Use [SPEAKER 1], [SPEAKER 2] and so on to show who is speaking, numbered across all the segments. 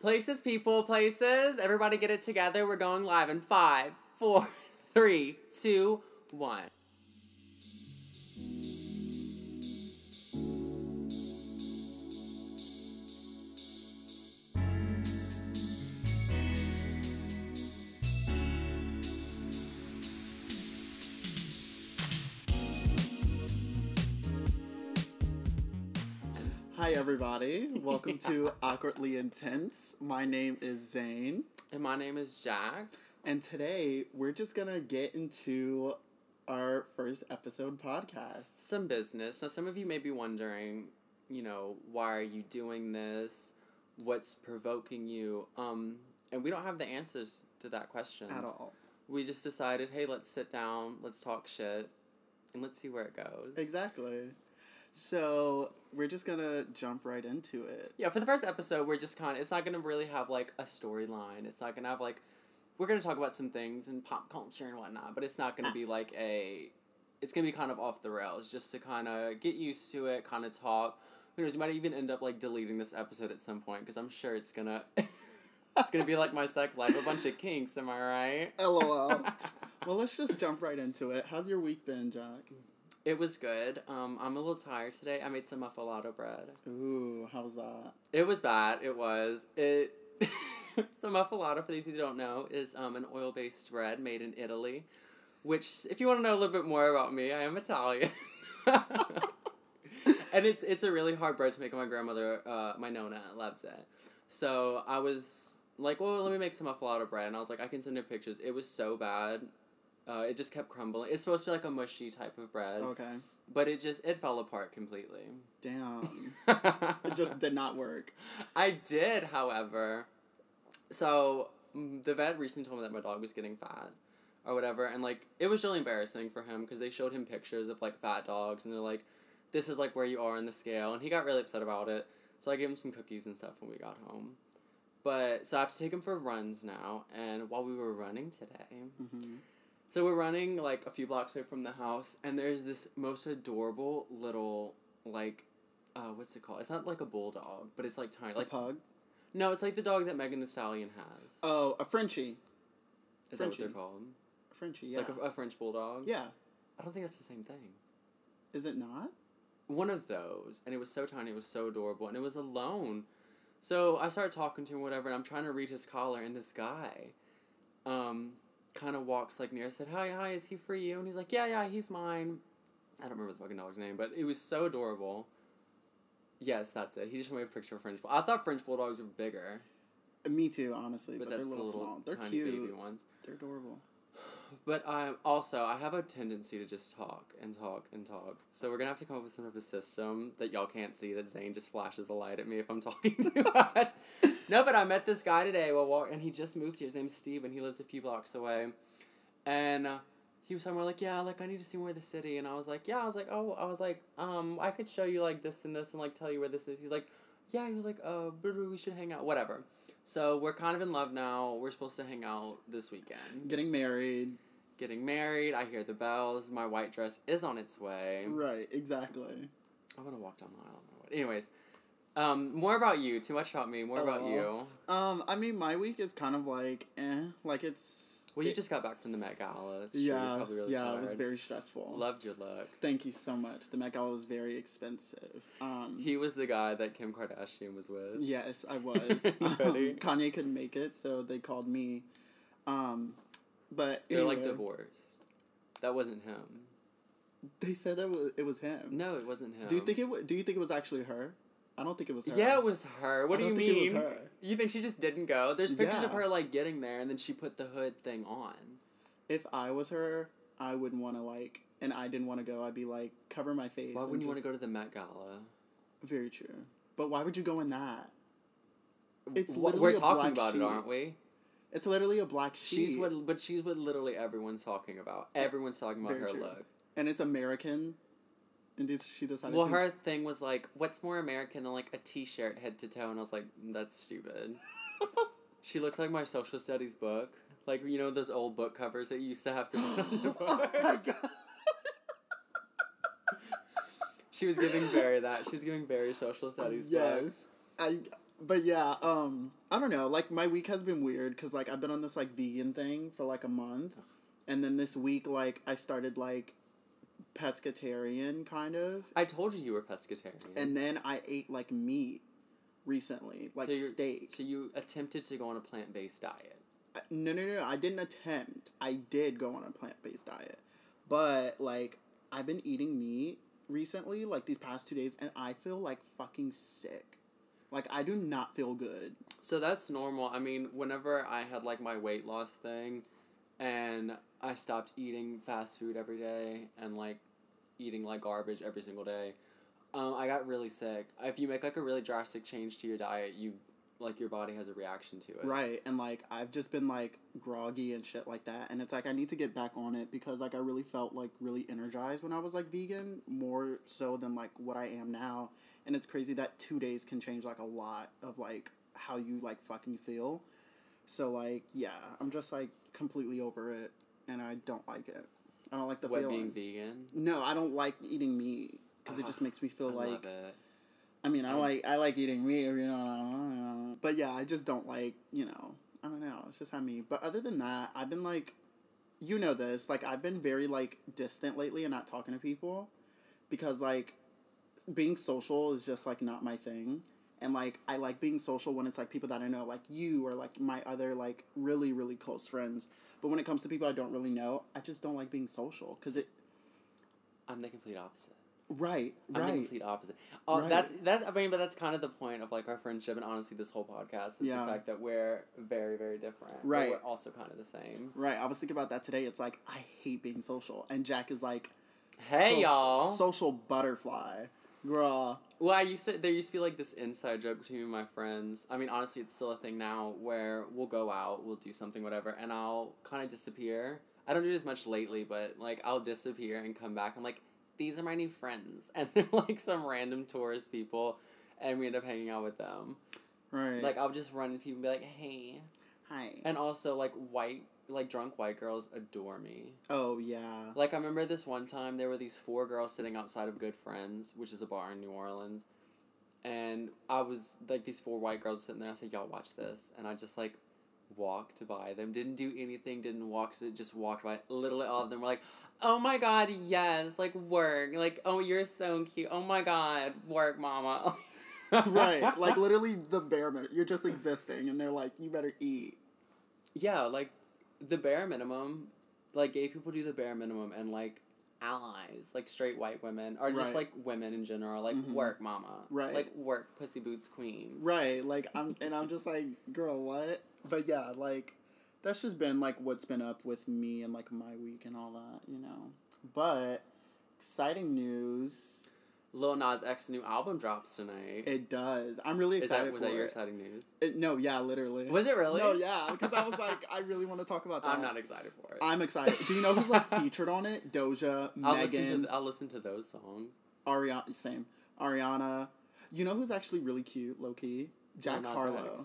[SPEAKER 1] Places, people, places. Everybody get it together. We're going live in five, four, three, two, one.
[SPEAKER 2] Everybody. Welcome to Awkwardly Intense. My name is Zane,
[SPEAKER 1] And my name is Jack.
[SPEAKER 2] and today we're just gonna get into our first episode podcast.
[SPEAKER 1] Some business. Now, some of you may be wondering, you know, why are you doing this? What's provoking you? Um, and we don't have the answers to that question
[SPEAKER 2] At all.
[SPEAKER 1] We just decided, hey, let's sit down, let's talk shit, and let's see where it goes.
[SPEAKER 2] Exactly. So we're just gonna jump right into it.
[SPEAKER 1] Yeah, for the first episode, we're just kind of, it's not to really have like a storyline. It's not to have like, we're to talk about some things in pop culture and whatnot, but it's not to be like a, it's to be kind of off the rails just to kind of get used to it, kind of talk. Who knows, you might even end up like deleting this episode at some point because I'm sure it's to, it's to be like my sex life, a bunch of kinks, am I right?
[SPEAKER 2] LOL. well, let's just jump right into it. How's your week been, Jack?
[SPEAKER 1] It was good. Um, I'm a little tired today. I made some muffuletta bread.
[SPEAKER 2] Ooh, how's that?
[SPEAKER 1] It was bad. It was. It. so muffuletta, for those who don't know, is um, an oil-based bread made in Italy. Which, if you want to know a little bit more about me, I am Italian. and it's it's a really hard bread to make. My grandmother, uh, my nonna, loves it. So I was like, well, let me make some muffuletta bread, and I was like, I can send her pictures. It was so bad. Uh, it just kept crumbling. It's supposed to be like a mushy type of bread,
[SPEAKER 2] Okay.
[SPEAKER 1] but it just it fell apart completely.
[SPEAKER 2] Damn. It just did not work.
[SPEAKER 1] I did, however. So the vet recently told me that my dog was getting fat, or whatever, and like it was really embarrassing for him because they showed him pictures of like fat dogs, and they're like, "This is like where you are in the scale," and he got really upset about it. So I gave him some cookies and stuff when we got home. But so I have to take him for runs now, and while we were running today,
[SPEAKER 2] hmm
[SPEAKER 1] so we're running like a few blocks away from the house, and there's this most adorable little like, uh, what's it called? It's not like a bulldog, but it's like tiny.
[SPEAKER 2] A
[SPEAKER 1] Like
[SPEAKER 2] pug?
[SPEAKER 1] no, it's like the dog that Megan Thee Stallion has.
[SPEAKER 2] Oh, a Frenchie.
[SPEAKER 1] Is that what they're
[SPEAKER 2] Frenchie.
[SPEAKER 1] called?
[SPEAKER 2] A Frenchie, yeah.
[SPEAKER 1] Like a, a French bulldog.
[SPEAKER 2] yeah.
[SPEAKER 1] I don't think that's the same thing.
[SPEAKER 2] Is it not?
[SPEAKER 1] One of those, and it was so tiny, it was so adorable, and it was alone. So I started talking to him, whatever, and I'm trying to read his collar, and this guy, um, kind of walks like near. Said, "Hi, hi, is he for you?" And he's like, "Yeah, yeah, he's mine." I don't remember the fucking dog's name, but it was so adorable. Yes, that's it. He just showed me a picture of French. Bull- I thought French bulldogs were bigger,
[SPEAKER 2] Me too, honestly,
[SPEAKER 1] but,
[SPEAKER 2] but, they're
[SPEAKER 1] the
[SPEAKER 2] little,
[SPEAKER 1] little
[SPEAKER 2] small. They're cute.
[SPEAKER 1] baby ones.
[SPEAKER 2] They're adorable.
[SPEAKER 1] But I also I have a tendency to just talk and talk and talk. So we're gonna have to come up with some sort of system that y'all can't see. That Zane just flashes a light at me if I'm talking too much. No, but I met this guy today while walk, and he just moved here. His name's Steve, and he lives a few blocks away. And uh, he was talking about like, yeah, like I need to see more of the city, and I was like, yeah, I was like, oh, I was like, um, I could show you like this and this and like tell you where this is. He's like, yeah, he was like, uh, we should hang out, whatever. So we're kind of in love now. We're supposed to hang out this weekend
[SPEAKER 2] Getting married.
[SPEAKER 1] getting married. I hear the bells. My white dress is on its way.
[SPEAKER 2] Right, exactly.
[SPEAKER 1] I want to walk down the aisle. in my white- Anyways, um, more about you. Too much about me. More about you.
[SPEAKER 2] Um, I mean, my week is kind of like, eh. Like, it's.
[SPEAKER 1] Well, you
[SPEAKER 2] it-
[SPEAKER 1] just got back from the Met Gala. It's
[SPEAKER 2] Yeah,
[SPEAKER 1] really
[SPEAKER 2] yeah, it was very stressful.
[SPEAKER 1] Loved your look.
[SPEAKER 2] Thank you so much. The Met Gala was very expensive. Um,
[SPEAKER 1] He was the guy that Kim Kardashian was with.
[SPEAKER 2] yes, I was. um, Kanye couldn't make it, so they called me. Um, but
[SPEAKER 1] They're like divorced. That wasn't him.
[SPEAKER 2] They said that was, it was him.
[SPEAKER 1] No, it wasn't him.
[SPEAKER 2] Do you think it? wa- Do you think it was actually her? I don't think it was her.
[SPEAKER 1] Yeah, it was her. What
[SPEAKER 2] I
[SPEAKER 1] do you
[SPEAKER 2] think
[SPEAKER 1] mean?
[SPEAKER 2] it was her.
[SPEAKER 1] You think she just didn't go? There's pictures of her like getting there, and then she put the hood thing on.
[SPEAKER 2] If I was her, I wouldn't want to like, and I didn't want to go. I'd be like, cover my face.
[SPEAKER 1] Why wouldn't you want to go to the Met Gala?
[SPEAKER 2] Very true. But why would you go in that? It's literally
[SPEAKER 1] We're
[SPEAKER 2] a
[SPEAKER 1] talking
[SPEAKER 2] black
[SPEAKER 1] about
[SPEAKER 2] sheet.
[SPEAKER 1] it, aren't we?
[SPEAKER 2] It's literally a black sheet.
[SPEAKER 1] She's what, but she's what literally everyone's talking about. Everyone's talking about
[SPEAKER 2] Very
[SPEAKER 1] her
[SPEAKER 2] true.
[SPEAKER 1] look.
[SPEAKER 2] and it's American. And did she decided
[SPEAKER 1] Well,
[SPEAKER 2] to
[SPEAKER 1] her thing was like, "What's more American than like a T-shirt head to toe?" And I was like, "Mm, "That's stupid." she looks like my social studies book, like you know those old book covers that you used to have to put on the
[SPEAKER 2] Oh. God.
[SPEAKER 1] She was giving very that. She was giving very social studies book.
[SPEAKER 2] yes. I but yeah, um, I don't know. Like my week has been weird because like I've been on this like vegan thing for like a month, and then this week like I started like pescatarian kind of,
[SPEAKER 1] I told you you were pescatarian.
[SPEAKER 2] and then I ate like meat recently, like
[SPEAKER 1] So
[SPEAKER 2] steak.
[SPEAKER 1] So you attempted to go on a plant based diet.
[SPEAKER 2] Uh, No, no, no. I didn't attempt. I did go on a plant based diet, but like I've been eating meat recently, like these past two days, and I feel like fucking sick. Like I do not feel good.
[SPEAKER 1] So that's normal. I mean, whenever I had like my weight loss thing and I stopped eating fast food every day and like eating like garbage every single day, um, I got really sick. If you make like a really drastic change to your diet, you like your body has a reaction to it.
[SPEAKER 2] Right, and like I've just been like groggy and shit like that, and it's like I need to get back on it because like I really felt like really energized when I was like vegan, more so than like what I am now. And it's crazy that two days can change like a lot of like how you like fucking feel. So like yeah, I'm just like completely over it, and I don't like it. I don't like the
[SPEAKER 1] What
[SPEAKER 2] feeling.
[SPEAKER 1] being vegan?
[SPEAKER 2] no, I don't like eating meat because it
[SPEAKER 1] Ah,
[SPEAKER 2] just makes me feel
[SPEAKER 1] I
[SPEAKER 2] like. I mean, I like I like eating meat, you know, but yeah, I just don't like you know. I don't know. It's just how me. But other than that, I've been like, you know this. Like I've been very like distant lately and not talking to people, because like, being social is just like not my thing. And like I like being social when it's like people that I know, like you or like my other like really really close friends. But when it comes to people I don't really know, I just don't like being social because it.
[SPEAKER 1] I'm the complete opposite.
[SPEAKER 2] Right,
[SPEAKER 1] I'm the
[SPEAKER 2] right.
[SPEAKER 1] complete opposite. Uh,
[SPEAKER 2] Right.
[SPEAKER 1] That that I mean, but that's kind of the point of like our friendship and honestly this whole podcast is
[SPEAKER 2] Yeah.
[SPEAKER 1] the fact that we're very very different. but
[SPEAKER 2] Right.
[SPEAKER 1] we're also kind of the same.
[SPEAKER 2] Right, I was thinking about that today. It's like I hate being social, and Jack is like,
[SPEAKER 1] Hey
[SPEAKER 2] so-
[SPEAKER 1] y'all.
[SPEAKER 2] social butterfly, girl.
[SPEAKER 1] Well, I used to. There used to be like this inside joke between me and my friends. I mean, honestly, it's still a thing now where we'll go out, we'll do something, whatever, and I'll kind of disappear. I don't do it as much lately, but like I'll disappear and come back. I'm like, these are my new friends, and they're like some random tourist people, and we end up hanging out with them.
[SPEAKER 2] Right.
[SPEAKER 1] Like I'll just run into people and be like, hey,
[SPEAKER 2] hi.
[SPEAKER 1] and also like white, like drunk white girls adore me.
[SPEAKER 2] oh yeah.
[SPEAKER 1] Like I remember this one time there were these four girls sitting outside of Good Friends, which is a bar in New Orleans. And I was like these four white girls sitting there, I said, Y'all watch this and I just like walked by them, didn't do anything, didn't walk just walked by literally all of them were like, Oh my god, yes, like work. Like, oh you're so cute. Oh my god, work mama.
[SPEAKER 2] right. Like literally the bare minimum. You're just existing, and they're like, you better eat.
[SPEAKER 1] Yeah, like the bare minimum, like gay people do the bare minimum, and like allies, like straight white women, or just
[SPEAKER 2] Right.
[SPEAKER 1] like women in general, like
[SPEAKER 2] Mhm.
[SPEAKER 1] work mama,
[SPEAKER 2] Right.
[SPEAKER 1] like work pussy boots queen.
[SPEAKER 2] Right. Like I'm, and I'm just like, girl, what? But yeah, like that's just been like what's been up with me and like my week and all that, you know. But exciting news.
[SPEAKER 1] Lil Nas X new album drops tonight.
[SPEAKER 2] It does. I'm really excited
[SPEAKER 1] that was that your
[SPEAKER 2] it.
[SPEAKER 1] exciting news?
[SPEAKER 2] It- No, yeah, literally.
[SPEAKER 1] Was it really?
[SPEAKER 2] No, yeah, because I was like, I really want to talk about that.
[SPEAKER 1] I'm not excited for it.
[SPEAKER 2] I'm excited. Do you know who's like featured on it? Doja,
[SPEAKER 1] I'll listen
[SPEAKER 2] Megan,
[SPEAKER 1] to I'll listen to those songs.
[SPEAKER 2] Ariana. Same. Ariana. You know who's actually really cute, low key? Jack
[SPEAKER 1] Lil
[SPEAKER 2] Harlow,
[SPEAKER 1] X.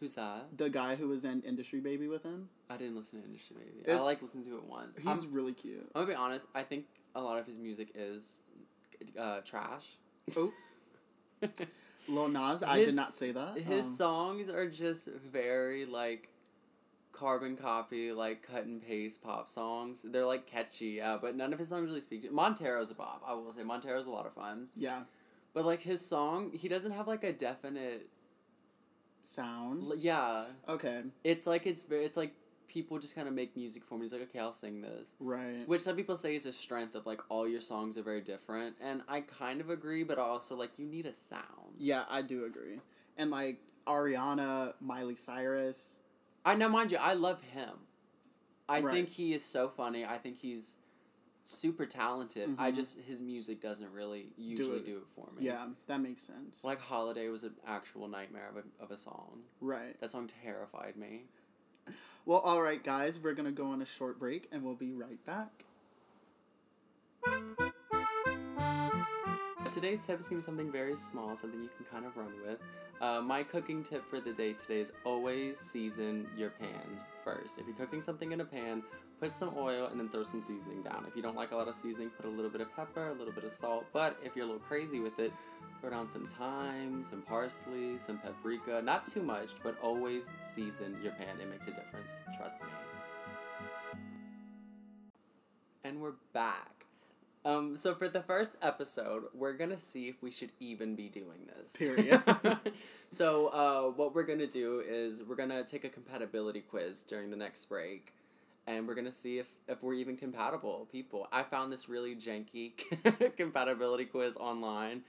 [SPEAKER 1] Who's that?
[SPEAKER 2] the guy who was in Industry Baby with him.
[SPEAKER 1] I didn't listen to Industry Baby.
[SPEAKER 2] It-
[SPEAKER 1] I like listened to it once.
[SPEAKER 2] He's
[SPEAKER 1] I'm,
[SPEAKER 2] really cute.
[SPEAKER 1] I'm gonna be honest. I think a lot of his music is uh, trash.
[SPEAKER 2] Oh, Lil Nas. I
[SPEAKER 1] His-
[SPEAKER 2] did not say that.
[SPEAKER 1] His
[SPEAKER 2] Um,
[SPEAKER 1] songs are just very like carbon copy, like cut and paste pop songs. They're like catchy, yeah, but none of his songs really speak to Montero's a bop. I will say Montero's a lot of fun.
[SPEAKER 2] yeah,
[SPEAKER 1] But like his song, he doesn't have like a definite
[SPEAKER 2] sound.
[SPEAKER 1] l- yeah.
[SPEAKER 2] Okay,
[SPEAKER 1] It's like it's very it's like people just kind of make music for me. He's like, okay, I'll sing this.
[SPEAKER 2] right.
[SPEAKER 1] Which some people say is a strength of like all your songs are very different, and I kind of agree, but also like you need a sound.
[SPEAKER 2] Yeah, I do agree. And like Ariana, Miley Cyrus.
[SPEAKER 1] I know, mind you, I love him. I
[SPEAKER 2] Right.
[SPEAKER 1] think he is so funny. I think he's super talented. I
[SPEAKER 2] Mhm.
[SPEAKER 1] just his music doesn't really usually do
[SPEAKER 2] it.
[SPEAKER 1] it, for me.
[SPEAKER 2] Yeah, that makes sense.
[SPEAKER 1] Like Holiday was an actual nightmare of a, of a song.
[SPEAKER 2] right.
[SPEAKER 1] That song terrified me.
[SPEAKER 2] Well, all right, guys, we're gonna go on a short break, and we'll be right back.
[SPEAKER 1] Today's tip is going to be something very small, something you can kind of run with. Uh, my cooking tip for the day today is always season your pan first. If you're cooking something in a pan, put some oil and then throw some seasoning down. If you don't like a lot of seasoning, put a little bit of pepper, a little bit of salt. But if you're a little crazy with it, throw down some thyme, some parsley, some paprika. Not too much, but always season your pan. It makes a difference. Trust me. And we're back. Um, so for the first episode, we're gonna see if we should even be doing this.
[SPEAKER 2] Period.
[SPEAKER 1] so uh, what we're gonna do is we're gonna take a compatibility quiz during the next break, and we're gonna see if if we're even compatible people. I found this really janky compatibility quiz online.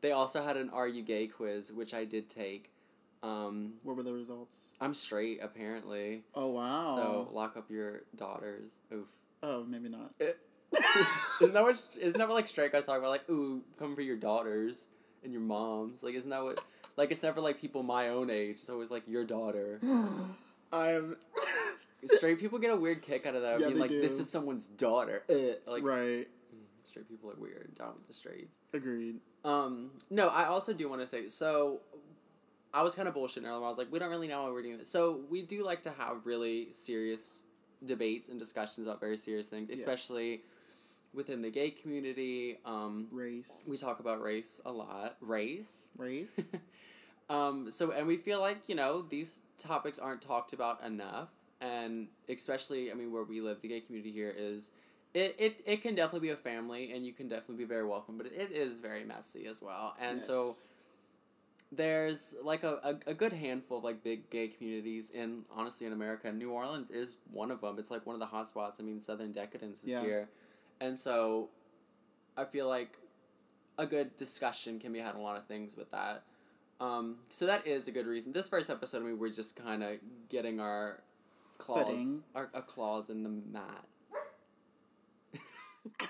[SPEAKER 1] They also had an Are You Gay quiz, which I did take. Um,
[SPEAKER 2] what were the results?
[SPEAKER 1] I'm straight, apparently.
[SPEAKER 2] Oh wow.
[SPEAKER 1] So lock up your daughters. Oof.
[SPEAKER 2] Oh, maybe not.
[SPEAKER 1] It, isn't that what? Isn't that what like straight guys talk about? Like, ooh, come for your daughters and your moms. Like, isn't that what? Like, it's never like people my own age. It's always like your daughter.
[SPEAKER 2] I'm.
[SPEAKER 1] straight people get a weird kick out of that.
[SPEAKER 2] Yeah,
[SPEAKER 1] being like,
[SPEAKER 2] do.
[SPEAKER 1] this is someone's daughter. Uh, like,
[SPEAKER 2] right.
[SPEAKER 1] straight people are weird. Down with the straights.
[SPEAKER 2] Agreed.
[SPEAKER 1] Um, no, I also do want to say so. I was kind of bullshitting earlier. I was like, we don't really know why we're doing this. So we do like to have really serious debates and discussions about very serious things,
[SPEAKER 2] Yes.
[SPEAKER 1] Within the gay community. Um,
[SPEAKER 2] Race.
[SPEAKER 1] we talk about race a lot. Race.
[SPEAKER 2] Race.
[SPEAKER 1] um, so and we feel like you know these topics aren't talked about enough, and especially I mean where we live, the gay community here is. It, it, it can definitely be a family and you can definitely be very welcome, but it is very messy as well. And so there's like a, a, a good handful of like big gay communities in honestly in America. New Orleans is one of them. It's like one of the hot spots. I mean, Southern Decadence is
[SPEAKER 2] Yeah.
[SPEAKER 1] here, and so I feel like a good discussion can be had on a lot of things with that. Um, so that is a good reason. This first episode, I mean, we're just kind of getting our claws,
[SPEAKER 2] Footing.
[SPEAKER 1] our, our claws in the mat.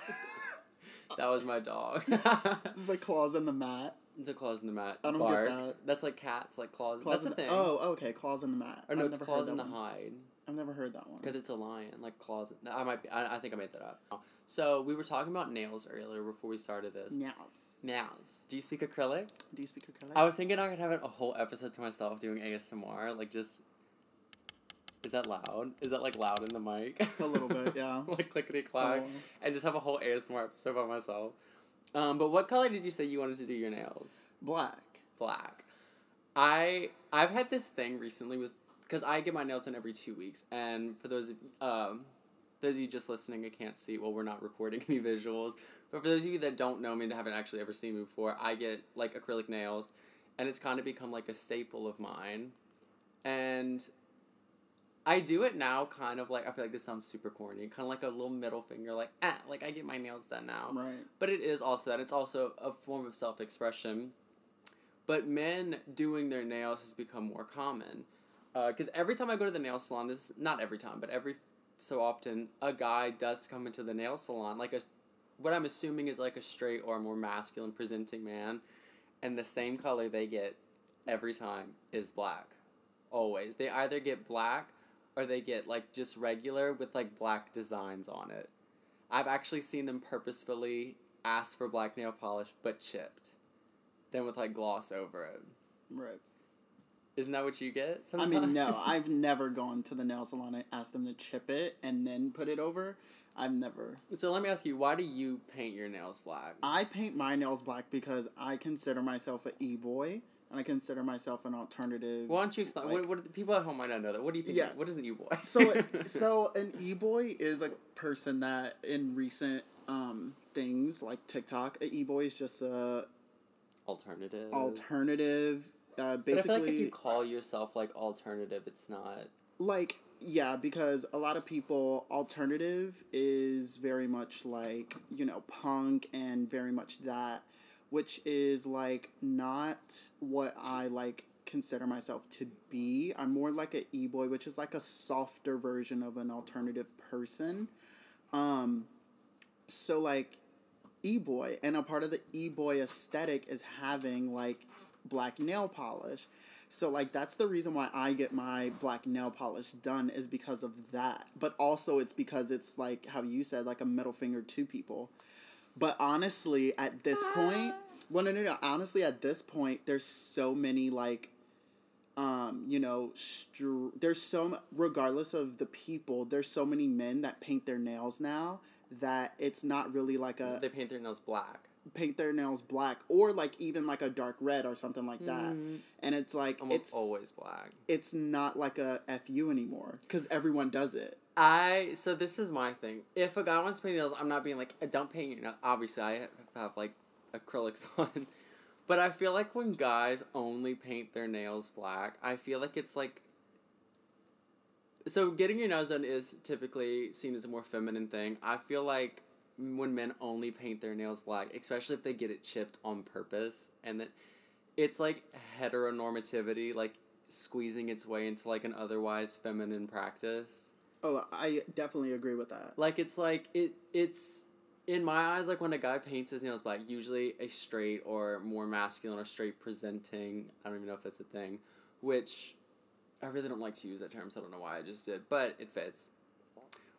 [SPEAKER 1] that was my dog.
[SPEAKER 2] the claws in the mat.
[SPEAKER 1] The claws in the mat.
[SPEAKER 2] I don't get that.
[SPEAKER 1] That's like cats, like claws.
[SPEAKER 2] Claws
[SPEAKER 1] That's the thing.
[SPEAKER 2] Oh, okay. Claws in the mat.
[SPEAKER 1] or no,
[SPEAKER 2] I've
[SPEAKER 1] it's claws in the hide
[SPEAKER 2] I've never heard that one.
[SPEAKER 1] because it's a lion, like claws. I might be. I, I think I made that up. Oh, so we were talking about nails earlier before we started this.
[SPEAKER 2] Yes.
[SPEAKER 1] Nails. Do you speak acrylic?
[SPEAKER 2] Do you speak acrylic?
[SPEAKER 1] I was thinking I could have a whole episode to myself doing ASMR, like just. Is that loud? Is that like loud in the mic?
[SPEAKER 2] A little bit, yeah.
[SPEAKER 1] like clickety clack,
[SPEAKER 2] Oh.
[SPEAKER 1] and just have a whole ASMR episode by myself. Um, but what color did you say you wanted to do your nails?
[SPEAKER 2] Black.
[SPEAKER 1] black. I I've had this thing recently with because I get my nails done every two weeks, and for those um, those of you just listening, I can't see. Well, we're not recording any visuals, but for those of you that don't know me and haven't actually ever seen me before, I get like acrylic nails, and it's kind of become like a staple of mine, and. I do it now, kind of like I feel like this sounds super corny, kind of like a little middle finger, like ah, like I get my nails done now.
[SPEAKER 2] Right.
[SPEAKER 1] but it is also that it's also a form of self-expression. But men doing their nails has become more common. Because every time i go to the nail salon this not every time but every so often a guy does come into the nail salon like a what i'm assuming is like a straight or more masculine presenting man and the same color they get every time is black. Always. They either get black or they get like just regular with like black designs on it I've actually seen them purposefully ask for black nail polish but chipped, then with like gloss over it.
[SPEAKER 2] Right.
[SPEAKER 1] Isn't that what you get?
[SPEAKER 2] I mean, no, I've never gone to the nail salon and asked them to chip it and then put it over. I've never.
[SPEAKER 1] So let me ask you, why do you paint your nails black?
[SPEAKER 2] I paint my nails black because I consider myself an e boy and I consider myself an alternative.
[SPEAKER 1] Why don't you explain?
[SPEAKER 2] like-
[SPEAKER 1] what, what people at home might not know that. What do you think?
[SPEAKER 2] Yeah.
[SPEAKER 1] What is an e-boy?
[SPEAKER 2] so so an e-boy is a person that in recent um things like TikTok, an e-boy is just a
[SPEAKER 1] alternative.
[SPEAKER 2] alternative uh
[SPEAKER 1] feel like if you call yourself like alternative, it's not.
[SPEAKER 2] like yeah because a lot of people alternative is very much like you know punk and very much that which is like not what i like consider myself to be i'm more like a e-boy which is like a softer version of an alternative person um so like e-boy and a part of the e-boy aesthetic is having like black nail polish so like that's the reason why I get my black nail polish done is because of that. But also it's because it's like how you said like a middle finger to people. But honestly, at this point, Well, no, no, no. Honestly, at this point, there's so many like, um, you know, str- there's so m- regardless of the people, there's so many men that paint their nails now that it's not really like a
[SPEAKER 1] They paint their nails black.
[SPEAKER 2] paint their nails black or like even like a dark red or something like that,
[SPEAKER 1] Mm,
[SPEAKER 2] and it's like
[SPEAKER 1] almost
[SPEAKER 2] it's
[SPEAKER 1] always black.
[SPEAKER 2] it's not like a fu anymore because everyone does it.
[SPEAKER 1] I so this is my thing. If a guy wants to paint nails, I'm not being like, "Uh, don't paint your nails. Obviously, I have like acrylics on, but I feel like when guys only paint their nails black, I feel like it's like. So getting your nails done is typically seen as a more feminine thing. I feel like when men only paint their nails black, especially if they get it chipped on purpose, and that it's like heteronormativity, like squeezing its way into like an otherwise feminine practice.
[SPEAKER 2] Oh, I definitely agree with that.
[SPEAKER 1] Like it's like it it's in my eyes like when a guy paints his nails black, usually a straight or more masculine or straight presenting. I don't even know if that's a thing, which I really don't like to use that term, so I don't know why I just did, but it fits.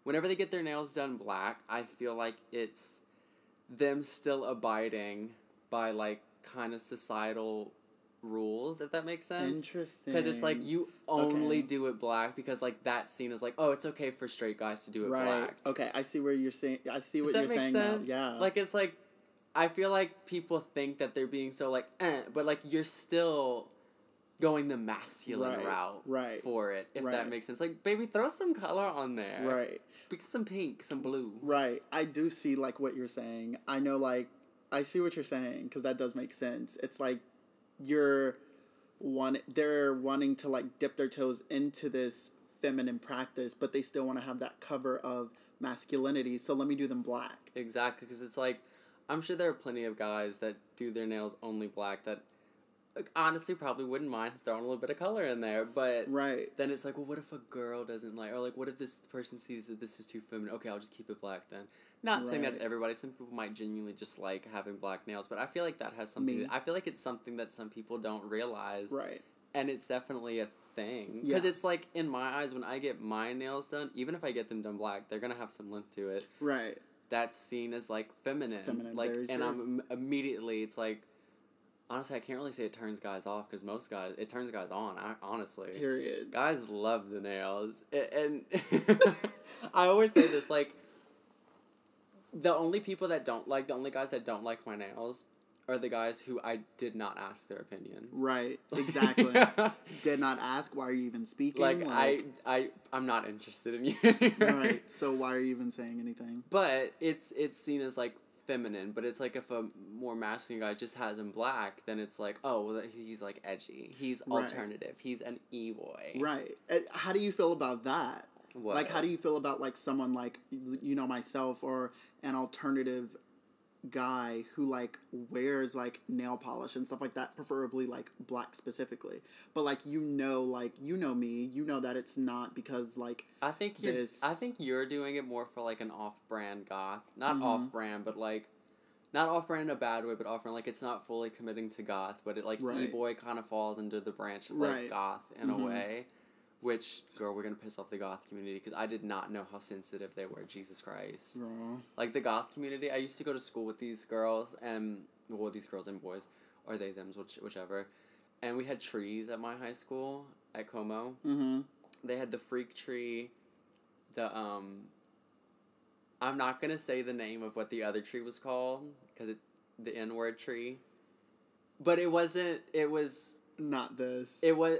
[SPEAKER 1] Whenever they get their nails done black, I feel like it's them still abiding by like kind of societal rules, if that makes sense.
[SPEAKER 2] Interesting.
[SPEAKER 1] Because it's like you only
[SPEAKER 2] Okay.
[SPEAKER 1] do it black because like that scene is like, oh, it's okay for straight guys to do it
[SPEAKER 2] right.
[SPEAKER 1] black.
[SPEAKER 2] Okay, I see where you're saying. I see
[SPEAKER 1] Does
[SPEAKER 2] what you're saying
[SPEAKER 1] sense?
[SPEAKER 2] now. Yeah.
[SPEAKER 1] Like it's like, I feel like people think that they're being so like, eh, but like you're still going the masculine
[SPEAKER 2] Right,
[SPEAKER 1] route
[SPEAKER 2] right,
[SPEAKER 1] for it, if
[SPEAKER 2] right.
[SPEAKER 1] that makes sense. Like, baby, throw some color on there.
[SPEAKER 2] right.
[SPEAKER 1] Some pink, some blue.
[SPEAKER 2] Right. I do see like what you're saying. I know like I see what you're saying because that does make sense. It's like you're one they're wanting to like dip their toes into this feminine practice, but they still want to have that cover of masculinity. So let me do them black.
[SPEAKER 1] Exactly, because it's like, I'm sure there are plenty of guys that do their nails only black that like, honestly probably wouldn't mind throwing a little bit of color in there, but
[SPEAKER 2] Right.
[SPEAKER 1] then it's like, well, what if a girl doesn't like, or like, what if this person sees that this is too feminine? Okay, I'll just keep it black then. Not saying that's everybody. Some people might genuinely just like having black nails, but I feel like that has something.
[SPEAKER 2] Me.
[SPEAKER 1] I feel like it's something that some people don't realize,
[SPEAKER 2] Right.
[SPEAKER 1] and it's definitely a thing. Because
[SPEAKER 2] Yeah.
[SPEAKER 1] it's like in my eyes, when I get my nails done, even if I get them done black, they're gonna have some length to it
[SPEAKER 2] Right.
[SPEAKER 1] that's seen as like feminine.
[SPEAKER 2] Feminine,
[SPEAKER 1] like, and
[SPEAKER 2] true.
[SPEAKER 1] I'm im- immediately it's like, honestly, I can't really say it turns guys off because most guys it turns guys on. I, honestly,
[SPEAKER 2] Period.
[SPEAKER 1] guys love the nails, and I always say this like, the only people that don't like the only guys that don't like my nails are the guys who I did not ask their opinion.
[SPEAKER 2] Right. Exactly. Did not ask why are you even speaking?
[SPEAKER 1] like I, I, I'm not interested in you.
[SPEAKER 2] Right. So why are you even saying anything?
[SPEAKER 1] But it's it's seen as like feminine, but it's like if a more masculine guy just has him black, then it's like, oh, well, he's like edgy. He's
[SPEAKER 2] Right.
[SPEAKER 1] alternative. He's an e boy.
[SPEAKER 2] Right. How do you feel about that?
[SPEAKER 1] What?
[SPEAKER 2] Like, how do you feel about like someone like you know myself or an alternative guy who like wears like nail polish and stuff like that, preferably like black specifically. But like you know, like you know me, you know that it's not because like
[SPEAKER 1] I think you're.
[SPEAKER 2] this-
[SPEAKER 1] I think you're doing it more for like an off-brand goth, not
[SPEAKER 2] Mhm.
[SPEAKER 1] off-brand, but like. Not off-brand in a bad way, but off-brand like it's not fully committing to goth, but it like
[SPEAKER 2] Right.
[SPEAKER 1] e-boy kind of falls into the branch of
[SPEAKER 2] Right.
[SPEAKER 1] like goth in
[SPEAKER 2] Mhm.
[SPEAKER 1] a way. Which girl, we're gonna piss off the goth community because I did not know how sensitive they were. Jesus Christ.
[SPEAKER 2] raw.
[SPEAKER 1] like the goth community. I used to go to school with these girls and well, these girls and boys, or they them's which, whichever, and we had trees at my high school at Como.
[SPEAKER 2] Mm-hmm.
[SPEAKER 1] They had the freak tree, the um. I'm not gonna say the name of what the other tree was called because it the N word tree, but it wasn't. It was.
[SPEAKER 2] Not this.
[SPEAKER 1] It was.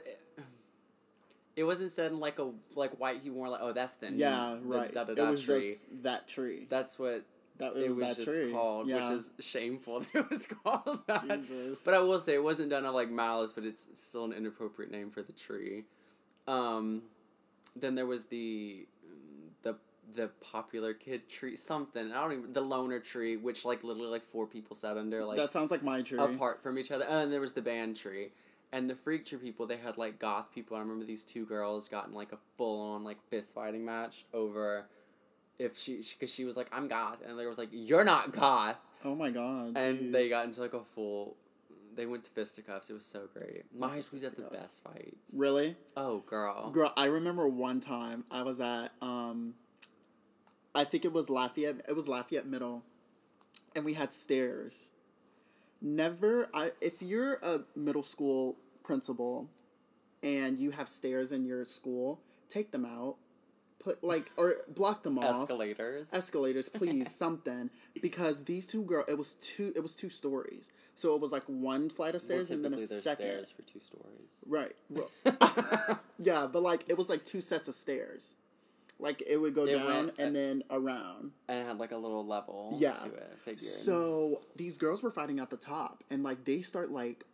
[SPEAKER 1] It wasn't said in like a like white humor like oh that's the
[SPEAKER 2] yeah,
[SPEAKER 1] the
[SPEAKER 2] right.
[SPEAKER 1] da- da-
[SPEAKER 2] it was
[SPEAKER 1] tree.
[SPEAKER 2] just that tree.
[SPEAKER 1] That's what
[SPEAKER 2] that
[SPEAKER 1] it was
[SPEAKER 2] that
[SPEAKER 1] just
[SPEAKER 2] tree.
[SPEAKER 1] called,
[SPEAKER 2] yeah.
[SPEAKER 1] which is shameful that it was called that.
[SPEAKER 2] Jesus.
[SPEAKER 1] But I will say it wasn't done out of like malice, but it's still an inappropriate name for the tree. Um, then there was the the the popular kid tree, something I don't even the loner tree, which like literally like four people sat under like
[SPEAKER 2] that sounds like my tree.
[SPEAKER 1] apart from each other. And then there was the band tree. And the freak tree people, they had like goth people. I remember these two girls got in like a full on like fist fighting match over if she because she, was like I'm goth and they was like you're not goth
[SPEAKER 2] Oh my god.
[SPEAKER 1] and they got into like a full. They went to fisticuffs. It was so great. My high school was at the best fights.
[SPEAKER 2] really.
[SPEAKER 1] Oh girl.
[SPEAKER 2] Girl, I remember one time I was at um I think it was Lafayette it was Lafayette Middle and we had stairs. Never. I if you're a middle school principal, and you have stairs in your school, take them out. Put like or block them off.
[SPEAKER 1] Escalators.
[SPEAKER 2] Escalators, please, something. Because these two girls, it was two. It was two stories. So it was like one flight of
[SPEAKER 1] Well,
[SPEAKER 2] stairs and then a second.
[SPEAKER 1] stairs for two stories.
[SPEAKER 2] Right. Yeah, but like it was like two sets of stairs. Like it would go
[SPEAKER 1] It
[SPEAKER 2] down
[SPEAKER 1] went-
[SPEAKER 2] and then around.
[SPEAKER 1] And it had like a little level
[SPEAKER 2] Yeah.
[SPEAKER 1] to it. Figured.
[SPEAKER 2] So these girls were fighting at the top, and like they start like,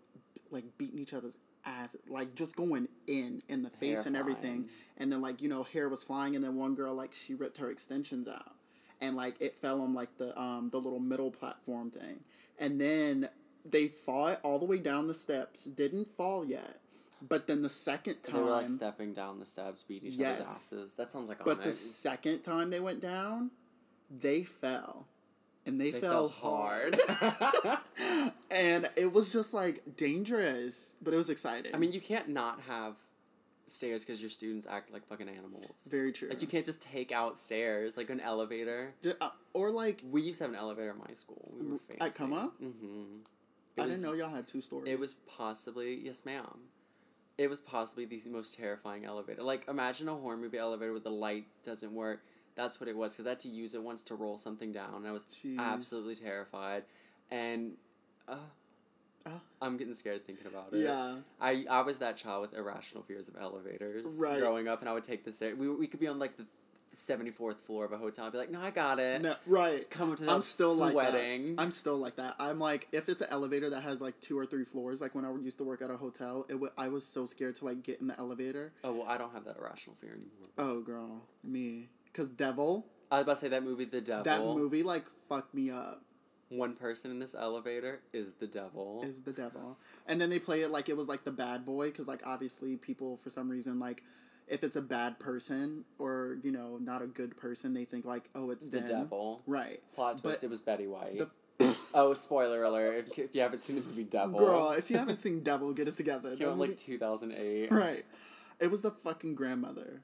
[SPEAKER 2] like beating each other's ass, like just going in in the face
[SPEAKER 1] Hair
[SPEAKER 2] and everything.
[SPEAKER 1] flying.
[SPEAKER 2] And then like you know hair was flying, and then one girl like she ripped her extensions out, and like it fell on like the um the little middle platform thing, and then they fought all the way down the steps, didn't fall yet. But then the second time,
[SPEAKER 1] they were like stepping down the steps, beating each
[SPEAKER 2] Yes.
[SPEAKER 1] other's asses. That sounds like
[SPEAKER 2] but the second time they went down, they fell, and they,
[SPEAKER 1] They
[SPEAKER 2] fell,
[SPEAKER 1] fell
[SPEAKER 2] hard.
[SPEAKER 1] hard.
[SPEAKER 2] and it was just like dangerous, but it was exciting.
[SPEAKER 1] I mean, you can't not have stairs because your students act like fucking animals.
[SPEAKER 2] very true.
[SPEAKER 1] Like you can't just take out stairs like an elevator.
[SPEAKER 2] Ju- uh, or like
[SPEAKER 1] We used to have an elevator at my school. We were
[SPEAKER 2] At
[SPEAKER 1] fancy.
[SPEAKER 2] Como?
[SPEAKER 1] Mm-hmm.
[SPEAKER 2] I didn't know y'all had two stories.
[SPEAKER 1] It was possibly yes, ma'am. It was possibly the most terrifying elevator. Like imagine a horror movie elevator where the light doesn't work. That's what it was because I had to use it once to roll something down. And I was
[SPEAKER 2] Jeez.
[SPEAKER 1] absolutely terrified, and uh,
[SPEAKER 2] Ah.
[SPEAKER 1] I'm getting scared thinking about it.
[SPEAKER 2] yeah.
[SPEAKER 1] I, I was that child with irrational fears of elevators
[SPEAKER 2] Right.
[SPEAKER 1] growing up, and I would take the. We, we could be on like the seventy fourth floor of a hotel. I'd be like, no, I got it.
[SPEAKER 2] No, right.
[SPEAKER 1] Come up to the
[SPEAKER 2] I'm still
[SPEAKER 1] sweating.
[SPEAKER 2] like that. I'm still like that. I'm like if it's an elevator that has like two or three floors, like when I used to work at a hotel, it w- I was so scared to like get in the elevator.
[SPEAKER 1] oh well, I don't have that irrational fear anymore.
[SPEAKER 2] Oh girl, me. Cause Devil,
[SPEAKER 1] I was about to say that movie, The Devil.
[SPEAKER 2] that movie like fucked me up.
[SPEAKER 1] One person in this elevator is the devil.
[SPEAKER 2] Is the devil, and then they play it like it was like the bad boy, because like obviously people for some reason like. If it's a bad person or you know not a good person, they think like, oh, it's
[SPEAKER 1] the
[SPEAKER 2] them.
[SPEAKER 1] devil.
[SPEAKER 2] right?
[SPEAKER 1] Plot
[SPEAKER 2] But
[SPEAKER 1] twist: It was Betty White.
[SPEAKER 2] the-
[SPEAKER 1] oh, spoiler alert! If, if you haven't seen the movie Devil,
[SPEAKER 2] Girl, if you haven't seen Devil, get it together.
[SPEAKER 1] came
[SPEAKER 2] That
[SPEAKER 1] out in, like two thousand eight.
[SPEAKER 2] right, it was the fucking grandmother.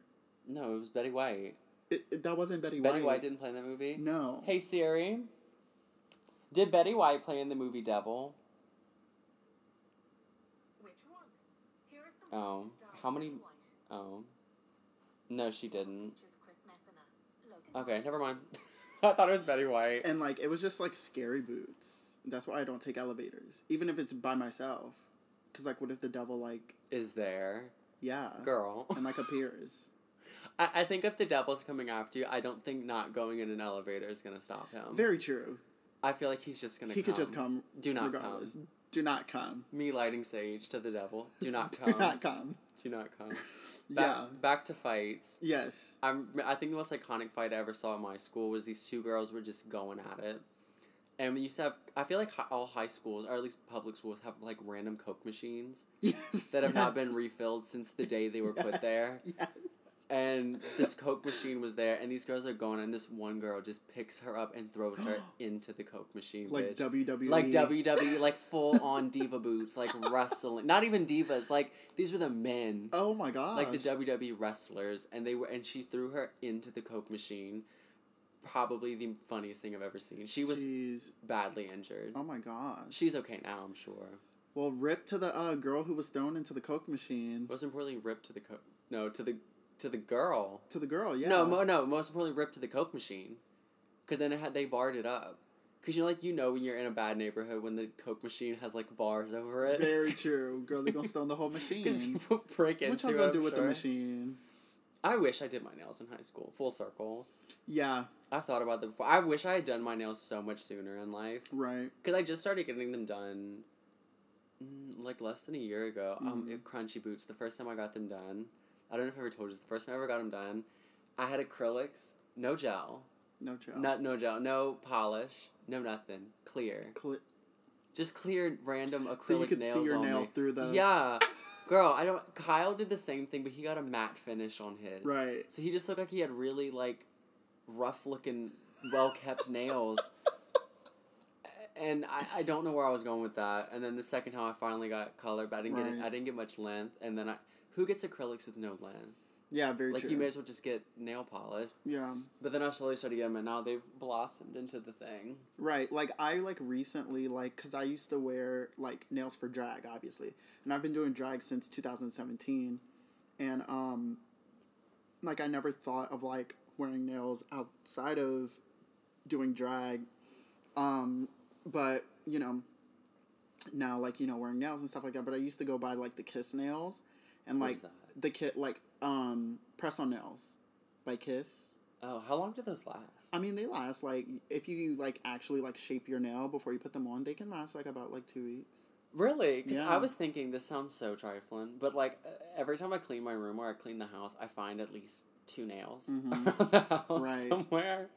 [SPEAKER 1] No, it was Betty White.
[SPEAKER 2] It, it- that wasn't Betty,
[SPEAKER 1] Betty
[SPEAKER 2] White.
[SPEAKER 1] Betty White didn't play in that movie.
[SPEAKER 2] No.
[SPEAKER 1] Hey Siri. Did Betty White play in the movie Devil?
[SPEAKER 3] Which one? Here are some
[SPEAKER 1] Oh, how many- Oh. No, she didn't.
[SPEAKER 3] Features Chris Messina, Logan
[SPEAKER 1] Okay, never mind. I thought it was Betty White.
[SPEAKER 2] And like it was just like scary boots. That's why I don't take elevators, even if it's by myself. Cause like, what if the devil like,
[SPEAKER 1] Is there.
[SPEAKER 2] yeah,
[SPEAKER 1] Girl.
[SPEAKER 2] and like appears?
[SPEAKER 1] I, I think if the devil's coming after you, I don't think not going in an elevator is gonna stop him.
[SPEAKER 2] Very true.
[SPEAKER 1] I feel like he's just gonna
[SPEAKER 2] He
[SPEAKER 1] come.
[SPEAKER 2] could just come.
[SPEAKER 1] Do not
[SPEAKER 2] regardless.
[SPEAKER 1] come.
[SPEAKER 2] Do not come.
[SPEAKER 1] Me lighting sage to the devil. Do not come.
[SPEAKER 2] Do not come.
[SPEAKER 1] Do not come. Back,
[SPEAKER 2] Yeah.
[SPEAKER 1] Back to fights.
[SPEAKER 2] Yes.
[SPEAKER 1] I'm, I think the most iconic fight I ever saw in my school was these two girls were just going at it. And we used to have, I feel like all high schools, or at least public schools, have like random Coke machines
[SPEAKER 2] Yes.
[SPEAKER 1] that have not been refilled since the day they were put there.
[SPEAKER 2] Yes.
[SPEAKER 1] And this Coke machine was there, and these girls are going, and this one girl just picks her up and throws her into the Coke machine.
[SPEAKER 2] Like
[SPEAKER 1] bitch.
[SPEAKER 2] WWE.
[SPEAKER 1] Like WWE, like full on diva boots, like wrestling. Not even divas, like these were the men.
[SPEAKER 2] Oh my god.
[SPEAKER 1] like the WWE wrestlers, and they were, and she threw her into the Coke machine. Probably the funniest thing I've ever seen. She was
[SPEAKER 2] Jeez.
[SPEAKER 1] badly injured.
[SPEAKER 2] Oh my god.
[SPEAKER 1] She's okay now, I'm sure.
[SPEAKER 2] Well, rip to the uh, girl who was thrown into the Coke machine.
[SPEAKER 1] Most importantly, ripped to the Coke. No, to the to the girl.
[SPEAKER 2] To the girl, yeah.
[SPEAKER 1] No, mo- no. Most importantly, ripped to the Coke machine, because then it had they barred it up. Cause you know, like you know, when you're in a bad neighborhood, when the Coke machine has like bars over it.
[SPEAKER 2] Very true. Girl, they're gonna stone the whole machine.
[SPEAKER 1] Because people break into
[SPEAKER 2] What y'all gonna
[SPEAKER 1] I'm
[SPEAKER 2] do with the machine?
[SPEAKER 1] I wish I did my nails in high school. Full circle.
[SPEAKER 2] Yeah,
[SPEAKER 1] I've thought about that before. I wish I had done my nails so much sooner in life.
[SPEAKER 2] right.
[SPEAKER 1] Because I just started getting them done mm, like less than a year ago. Um,
[SPEAKER 2] Mhm.
[SPEAKER 1] at Crunchy Boots, the first time I got them done, I don't know if I ever told you, the first time I ever got them done, I had acrylics, no gel,
[SPEAKER 2] No joke.
[SPEAKER 1] not no gel, no polish, no nothing, clear.
[SPEAKER 2] Cli-
[SPEAKER 1] Just clear random acrylic
[SPEAKER 2] so you could see your nail
[SPEAKER 1] me.
[SPEAKER 2] through the.
[SPEAKER 1] Yeah. Girl, I don't. Kyle did the same thing, but he got a matte finish on his.
[SPEAKER 2] Right.
[SPEAKER 1] So he just looked like he had really like rough looking, well kept nails. And I, I don't know where I was going with that. And then the second time I finally got color, but I didn't get it, I didn't get much length. And then I who gets acrylics with no length?
[SPEAKER 2] Yeah, very
[SPEAKER 1] Like
[SPEAKER 2] true.
[SPEAKER 1] you may as well just get nail polish.
[SPEAKER 2] yeah.
[SPEAKER 1] But then I slowly started getting them, and now they've blossomed into the thing.
[SPEAKER 2] Right, like I like recently like because I used to wear like nails for drag, obviously, and I've been doing drag since two thousand seventeen, and um, like I never thought of like wearing nails outside of doing drag, um, but you know, now like you know wearing nails and stuff like that. But I used to go buy like the Kiss nails, and like the kit like um press on nails, by Kiss.
[SPEAKER 1] Oh, how long do those last?
[SPEAKER 2] I mean, they last like if you like actually like shape your nail before you put them on, they can last like about like two weeks.
[SPEAKER 1] Really? Because
[SPEAKER 2] Yeah.
[SPEAKER 1] I was thinking this sounds so trifling, but like every time I clean my room or I clean the house, I find at least two nails
[SPEAKER 2] Mhm.
[SPEAKER 1] around the house
[SPEAKER 2] Right.
[SPEAKER 1] somewhere.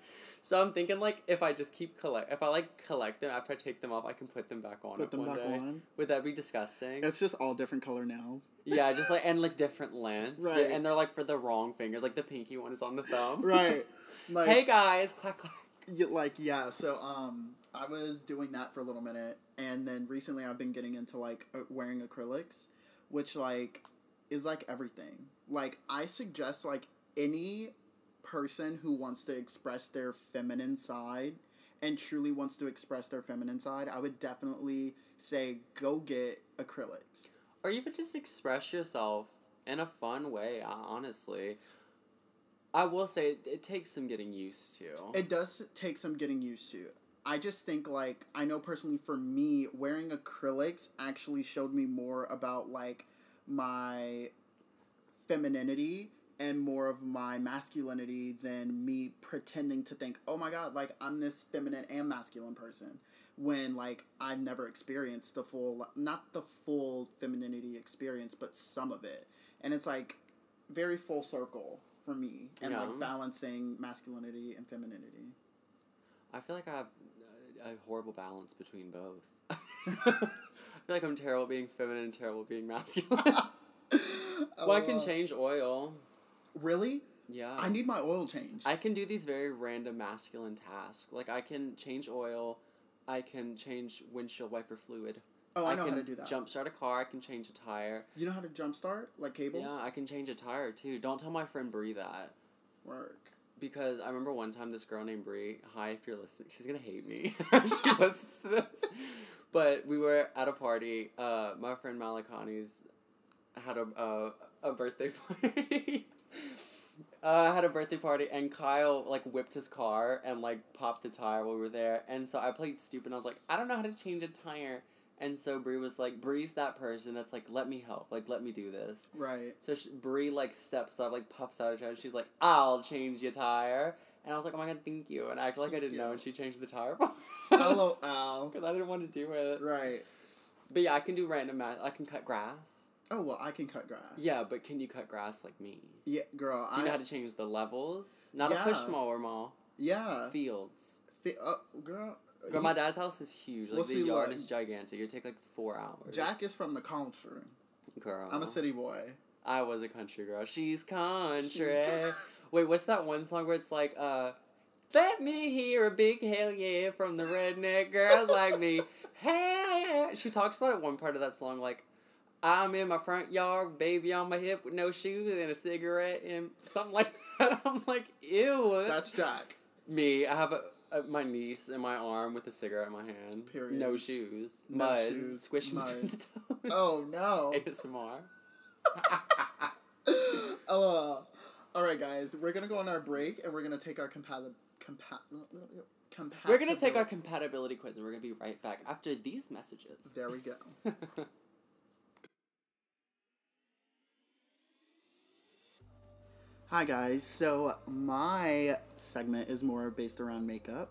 [SPEAKER 1] So I'm thinking like if I just keep collect, if I like collect them after I take them off, I can put them back on.
[SPEAKER 2] Put them back
[SPEAKER 1] day.
[SPEAKER 2] on.
[SPEAKER 1] Would that be disgusting?
[SPEAKER 2] It's just all different color nails.
[SPEAKER 1] yeah, just like and like different lengths,
[SPEAKER 2] Right.
[SPEAKER 1] and they're like for the wrong fingers. Like the pinky one is on the thumb.
[SPEAKER 2] Right. Like
[SPEAKER 1] hey guys, clack clack.
[SPEAKER 2] y- like yeah, so um I was doing that for a little minute and then recently I've been getting into like wearing acrylics, which like is like everything. Like I suggest like any person who wants to express their feminine side and truly wants to express their feminine side, I would definitely say go get acrylics.
[SPEAKER 1] or even just express yourself in a fun way honestly i will say it, it takes some getting used to
[SPEAKER 2] It does take some getting used to. I just think like I know personally for me wearing acrylics actually showed me more about like my femininity and more of my masculinity than me pretending to think, "Oh my god, like I'm this feminine and masculine person." When like I've never experienced the full not the full femininity experience, but some of it. And it's like very full circle for me and
[SPEAKER 1] Yeah.
[SPEAKER 2] like balancing masculinity and femininity.
[SPEAKER 1] i feel like i have a, horrible balance between both i feel like i'm terrible being feminine and terrible being masculine well i can
[SPEAKER 2] Uh,
[SPEAKER 1] change oil
[SPEAKER 2] Really?
[SPEAKER 1] yeah
[SPEAKER 2] I need my oil change.
[SPEAKER 1] I can do these very random masculine tasks. Like I can change oil, I can change windshield wiper fluid.
[SPEAKER 2] oh, I know
[SPEAKER 1] can
[SPEAKER 2] how to do that.
[SPEAKER 1] Jumpstart a car. I can change a tire.
[SPEAKER 2] You know how to jumpstart like cables?
[SPEAKER 1] Yeah, I can change a tire too. Don't tell my friend Bree that
[SPEAKER 2] Work.
[SPEAKER 1] because I remember one time this girl named Bree. Hi, if you're listening, she's gonna hate me. she listens to this. But we were at a party. Uh, my friend Malakani's had a uh, a birthday party. Uh, had a birthday party and Kyle like whipped his car and like popped the tire while we were there and so I played stupid and I was like I don't know how to change a tire and so Bree was like Bree's that person that's like let me help like let me do this
[SPEAKER 2] Right.
[SPEAKER 1] so she, Bree like steps up, like puffs out her chest. She's like, "I'll change your tire," and I was like, "Oh my god, thank you!" And I acted like I didn't know, and she changed the tire for us
[SPEAKER 2] LOL.
[SPEAKER 1] because I didn't want to do it.
[SPEAKER 2] Right.
[SPEAKER 1] But yeah, I can do random math. I can cut grass.
[SPEAKER 2] Oh well, I can cut grass.
[SPEAKER 1] Yeah, but can you cut grass like me?
[SPEAKER 2] Yeah, girl.
[SPEAKER 1] Do you
[SPEAKER 2] I,
[SPEAKER 1] know how to change the levels? Not a push
[SPEAKER 2] Yeah.
[SPEAKER 1] mower, ma.
[SPEAKER 2] Yeah.
[SPEAKER 1] Fields.
[SPEAKER 2] Fi- uh, girl.
[SPEAKER 1] Girl, my dad's house is huge. Like
[SPEAKER 2] Well,
[SPEAKER 1] the
[SPEAKER 2] see,
[SPEAKER 1] yard
[SPEAKER 2] look.
[SPEAKER 1] is gigantic. It'd take like four hours.
[SPEAKER 2] Jack is from the country.
[SPEAKER 1] Girl.
[SPEAKER 2] I'm a city boy.
[SPEAKER 1] I was a country girl. She's country.
[SPEAKER 2] She's-
[SPEAKER 1] Wait, what's that one song where it's like, uh, let me hear a big hell yeah from the redneck girls like me. Hey, she talks about it one part of that song like, I'm in my front yard, baby on my hip with no shoes and a cigarette and something like that. I'm like, ew.
[SPEAKER 2] That's Jack.
[SPEAKER 1] me. I have a, a, my niece in my arm with a cigarette in my hand.
[SPEAKER 2] Period.
[SPEAKER 1] No shoes.
[SPEAKER 2] No
[SPEAKER 1] mud.
[SPEAKER 2] shoes,
[SPEAKER 1] Squishing
[SPEAKER 2] mud.
[SPEAKER 1] between the toes.
[SPEAKER 2] Oh no.
[SPEAKER 1] ASMR.
[SPEAKER 2] oh. Uh, all right, guys. We're gonna go on our break, and we're gonna take our compatible. Compa-
[SPEAKER 1] We're gonna take our compatibility quiz and we're gonna be right back after these messages.
[SPEAKER 2] There we go. Hi guys. So my segment is more based around makeup,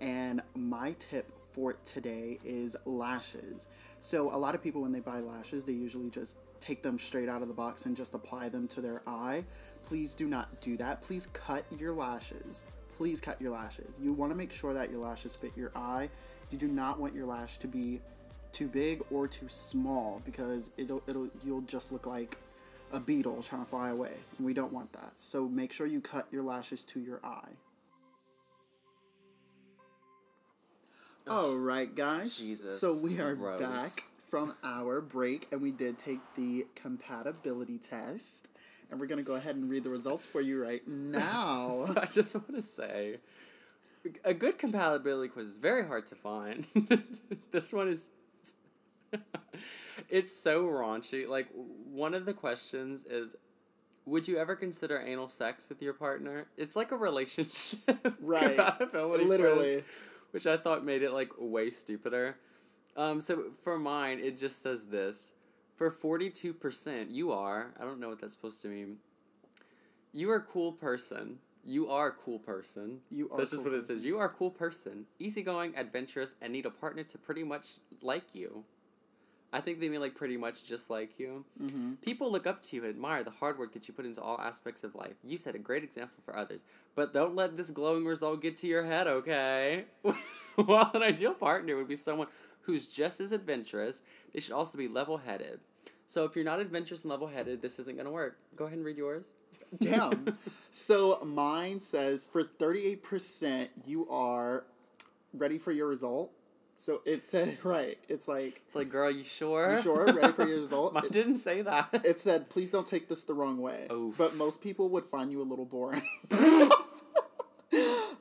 [SPEAKER 2] and my tip for today is lashes. So a lot of people when they buy lashes, they usually just take them straight out of the box and just apply them to their eye. Please do not do that. Please cut your lashes. Please cut your lashes. You want to make sure that your lashes fit your eye. You do not want your lash to be too big or too small because it'll it'll you'll just look like a beetle trying to fly away. And we don't want that. So make sure you cut your lashes to your eye. All right, guys.
[SPEAKER 1] Jesus,
[SPEAKER 2] so we are
[SPEAKER 1] gross.
[SPEAKER 2] back from our break, and we did take the compatibility test. and we're gonna go ahead and read the results for you right now.
[SPEAKER 1] So I just want to say, a good compatibility quiz is very hard to find. this one is. it's so raunchy. Like one of the questions is, would you ever consider anal sex with your partner? It's like a relationship
[SPEAKER 2] Right.
[SPEAKER 1] compatibility
[SPEAKER 2] Literally.
[SPEAKER 1] quiz, which I thought made it like way stupider. Um, so for mine, it just says this. For forty two percent, you are. I don't know what that's supposed to mean. You are a cool person. You are a cool person.
[SPEAKER 2] You are
[SPEAKER 1] That's just
[SPEAKER 2] cool
[SPEAKER 1] what it says. You are a cool person, easygoing, adventurous, and need a partner to pretty much like you. I think they mean like pretty much just like you.
[SPEAKER 2] Mm-hmm.
[SPEAKER 1] People look up to you and admire the hard work that you put into all aspects of life. You set a great example for others. But don't let this glowing result get to your head, okay? While an ideal partner would be someone who's just as adventurous, they should also be level headed. So if you're not adventurous and level headed, this isn't going to work. Go ahead and read yours.
[SPEAKER 2] Damn. so mine says for 38%, you are ready for your result. So it said, right, it's like,
[SPEAKER 1] It's like, girl, you sure?
[SPEAKER 2] you sure? Ready for your result?
[SPEAKER 1] Mine
[SPEAKER 2] It,
[SPEAKER 1] didn't say that.
[SPEAKER 2] it said, please don't take this the wrong way.
[SPEAKER 1] Oof.
[SPEAKER 2] But most people would find you a little boring.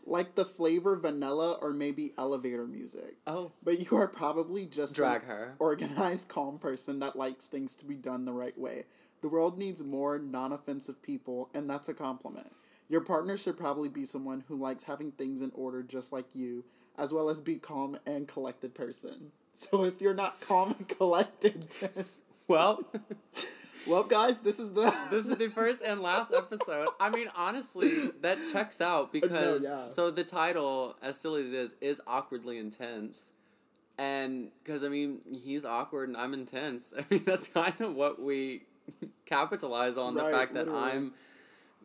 [SPEAKER 2] like the flavor vanilla or maybe elevator music.
[SPEAKER 1] oh,
[SPEAKER 2] But you are probably just
[SPEAKER 1] drag her.
[SPEAKER 2] organized, calm person that likes things to be done the right way. The world needs more non offensive people, and that's a compliment. Your partner should probably be someone who likes having things in order just like you, as well as be calm and collected person. So if you're not calm and collected,
[SPEAKER 1] Well,
[SPEAKER 2] well, guys, this is the
[SPEAKER 1] this is the first and last episode. I mean, honestly, that checks out uh, because
[SPEAKER 2] yeah.
[SPEAKER 1] so the title, as silly as it is, is awkwardly intense, and because I mean he's awkward and I'm intense. I mean that's kind of what we capitalize on the fact that
[SPEAKER 2] literally.
[SPEAKER 1] I'm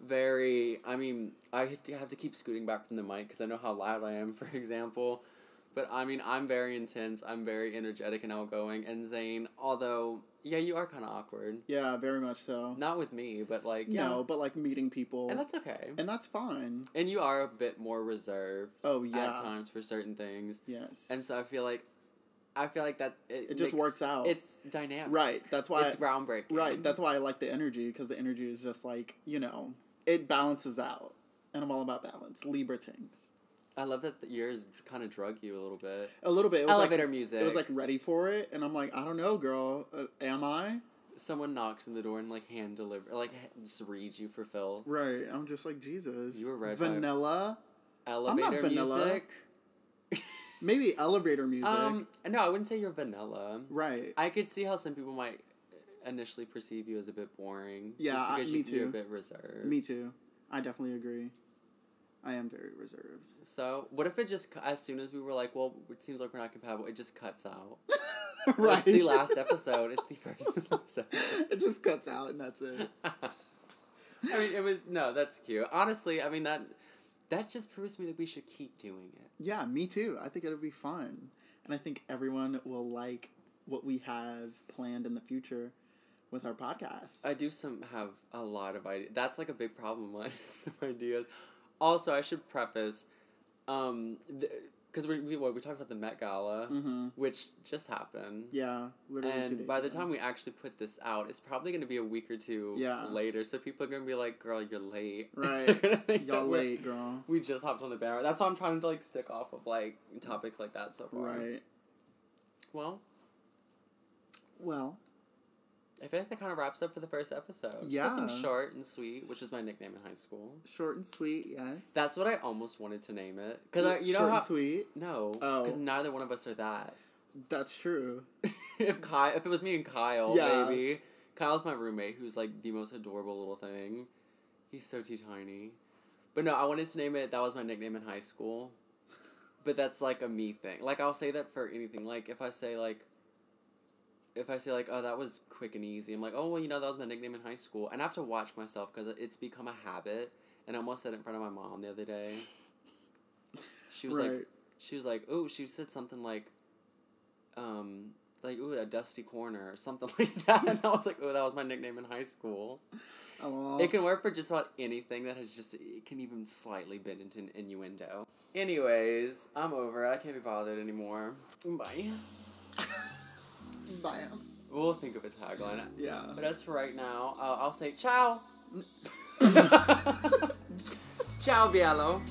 [SPEAKER 1] very. I mean, I have to have to keep scooting back from the mic because I know how loud I am, for example. But I mean, I'm very intense. I'm very energetic and outgoing. And Zane, although yeah, you are kind of awkward.
[SPEAKER 2] yeah, very much so.
[SPEAKER 1] Not with me, but like yeah.
[SPEAKER 2] No, but like meeting people,
[SPEAKER 1] and that's okay.
[SPEAKER 2] and that's fine.
[SPEAKER 1] And you are a bit more reserved
[SPEAKER 2] Oh yeah,
[SPEAKER 1] at times for certain things,
[SPEAKER 2] yes,
[SPEAKER 1] and so I feel like, I feel like that it,
[SPEAKER 2] It just
[SPEAKER 1] makes-
[SPEAKER 2] works out.
[SPEAKER 1] It's dynamic.
[SPEAKER 2] right. That's why
[SPEAKER 1] It's groundbreaking.
[SPEAKER 2] Right, that's why I like the energy because the energy is just like you know it balances out, and I'm all about balance. Libra things.
[SPEAKER 1] I love that the yours kind of drug you a little bit.
[SPEAKER 2] A little bit. It was
[SPEAKER 1] Elevator
[SPEAKER 2] like,
[SPEAKER 1] music.
[SPEAKER 2] It was like ready for it, and I'm like, I don't know, girl. Uh, am I?
[SPEAKER 1] someone knocks on the door and like hand deliver, like just reads you for filth.
[SPEAKER 2] Right. I'm just like Jesus.
[SPEAKER 1] You were by-
[SPEAKER 2] Vanilla.
[SPEAKER 1] Elevator
[SPEAKER 2] vanilla.
[SPEAKER 1] music.
[SPEAKER 2] Maybe elevator music.
[SPEAKER 1] Um, no, I wouldn't say you're vanilla.
[SPEAKER 2] right.
[SPEAKER 1] I could see how some people might initially perceive you as a bit boring.
[SPEAKER 2] Yeah,
[SPEAKER 1] just
[SPEAKER 2] I-
[SPEAKER 1] because
[SPEAKER 2] me
[SPEAKER 1] you, you're
[SPEAKER 2] too.
[SPEAKER 1] a bit reserved.
[SPEAKER 2] Me too. I definitely agree. I am very reserved.
[SPEAKER 1] So, what if it just, as soon as we were like, well, it seems like we're not compatible, it just cuts out?
[SPEAKER 2] right.
[SPEAKER 1] It's the last episode. It's the first episode.
[SPEAKER 2] it just cuts out, and that's it.
[SPEAKER 1] I mean, it was, no, that's cute. Honestly, I mean, that that just proves to me that we should keep doing it.
[SPEAKER 2] Yeah, me too. I think it'll be fun. And I think everyone will like what we have planned in the future with our podcast.
[SPEAKER 1] I do some have a lot of ideas. That's like a big problem. Mine some ideas. Also, I should preface, um, because we we, what, we talked about the Met Gala,
[SPEAKER 2] mm-hmm.
[SPEAKER 1] which just happened.
[SPEAKER 2] Yeah, literally
[SPEAKER 1] And by the time we actually put this out, it's probably going to be a week or two
[SPEAKER 2] Yeah.
[SPEAKER 1] later. So people are going to be like, "Girl, you're late."
[SPEAKER 2] Right.
[SPEAKER 1] They're gonna think
[SPEAKER 2] Y'all late, girl.
[SPEAKER 1] We just hopped on the banner. That's why I'm trying to like stick off of like topics like that so far.
[SPEAKER 2] Right.
[SPEAKER 1] Well,
[SPEAKER 2] Well,
[SPEAKER 1] I feel like that kind of wraps up for the first episode.
[SPEAKER 2] Yeah.
[SPEAKER 1] Something short and sweet, which is my nickname in high school.
[SPEAKER 2] short and sweet, yes.
[SPEAKER 1] That's what I almost wanted to name it. Because I, you know
[SPEAKER 2] short
[SPEAKER 1] how.
[SPEAKER 2] and sweet.
[SPEAKER 1] No.
[SPEAKER 2] Oh.
[SPEAKER 1] Because neither one of us are that.
[SPEAKER 2] That's true.
[SPEAKER 1] if Kyle, if it was me and Kyle,
[SPEAKER 2] Yeah.
[SPEAKER 1] maybe. Kyle's my roommate, who's like the most adorable little thing. He's so too tiny. But no, I wanted to name it. That was my nickname in high school. But that's like a me thing. Like I'll say that for anything. Like if I say like. If I say like, oh, that was quick and easy, I'm like, oh, well, you know, that was my nickname in high school, and I have to watch myself because it's become a habit. And I almost said it in front of my mom the other day. She was like, she was like, oh, she said something like, um, like, ooh, a dusty corner or something like that. And I was like, oh, that was my nickname in high school.
[SPEAKER 2] Oh,
[SPEAKER 1] It can work for just about anything that has just, it can even slightly bend into an innuendo. Anyways, I'm over. I can't be bothered anymore. Bye.
[SPEAKER 2] Bam.
[SPEAKER 1] We'll think of a tagline.
[SPEAKER 2] Yeah.
[SPEAKER 1] But as for right now, uh, I'll say ciao. Ciao, Bielo.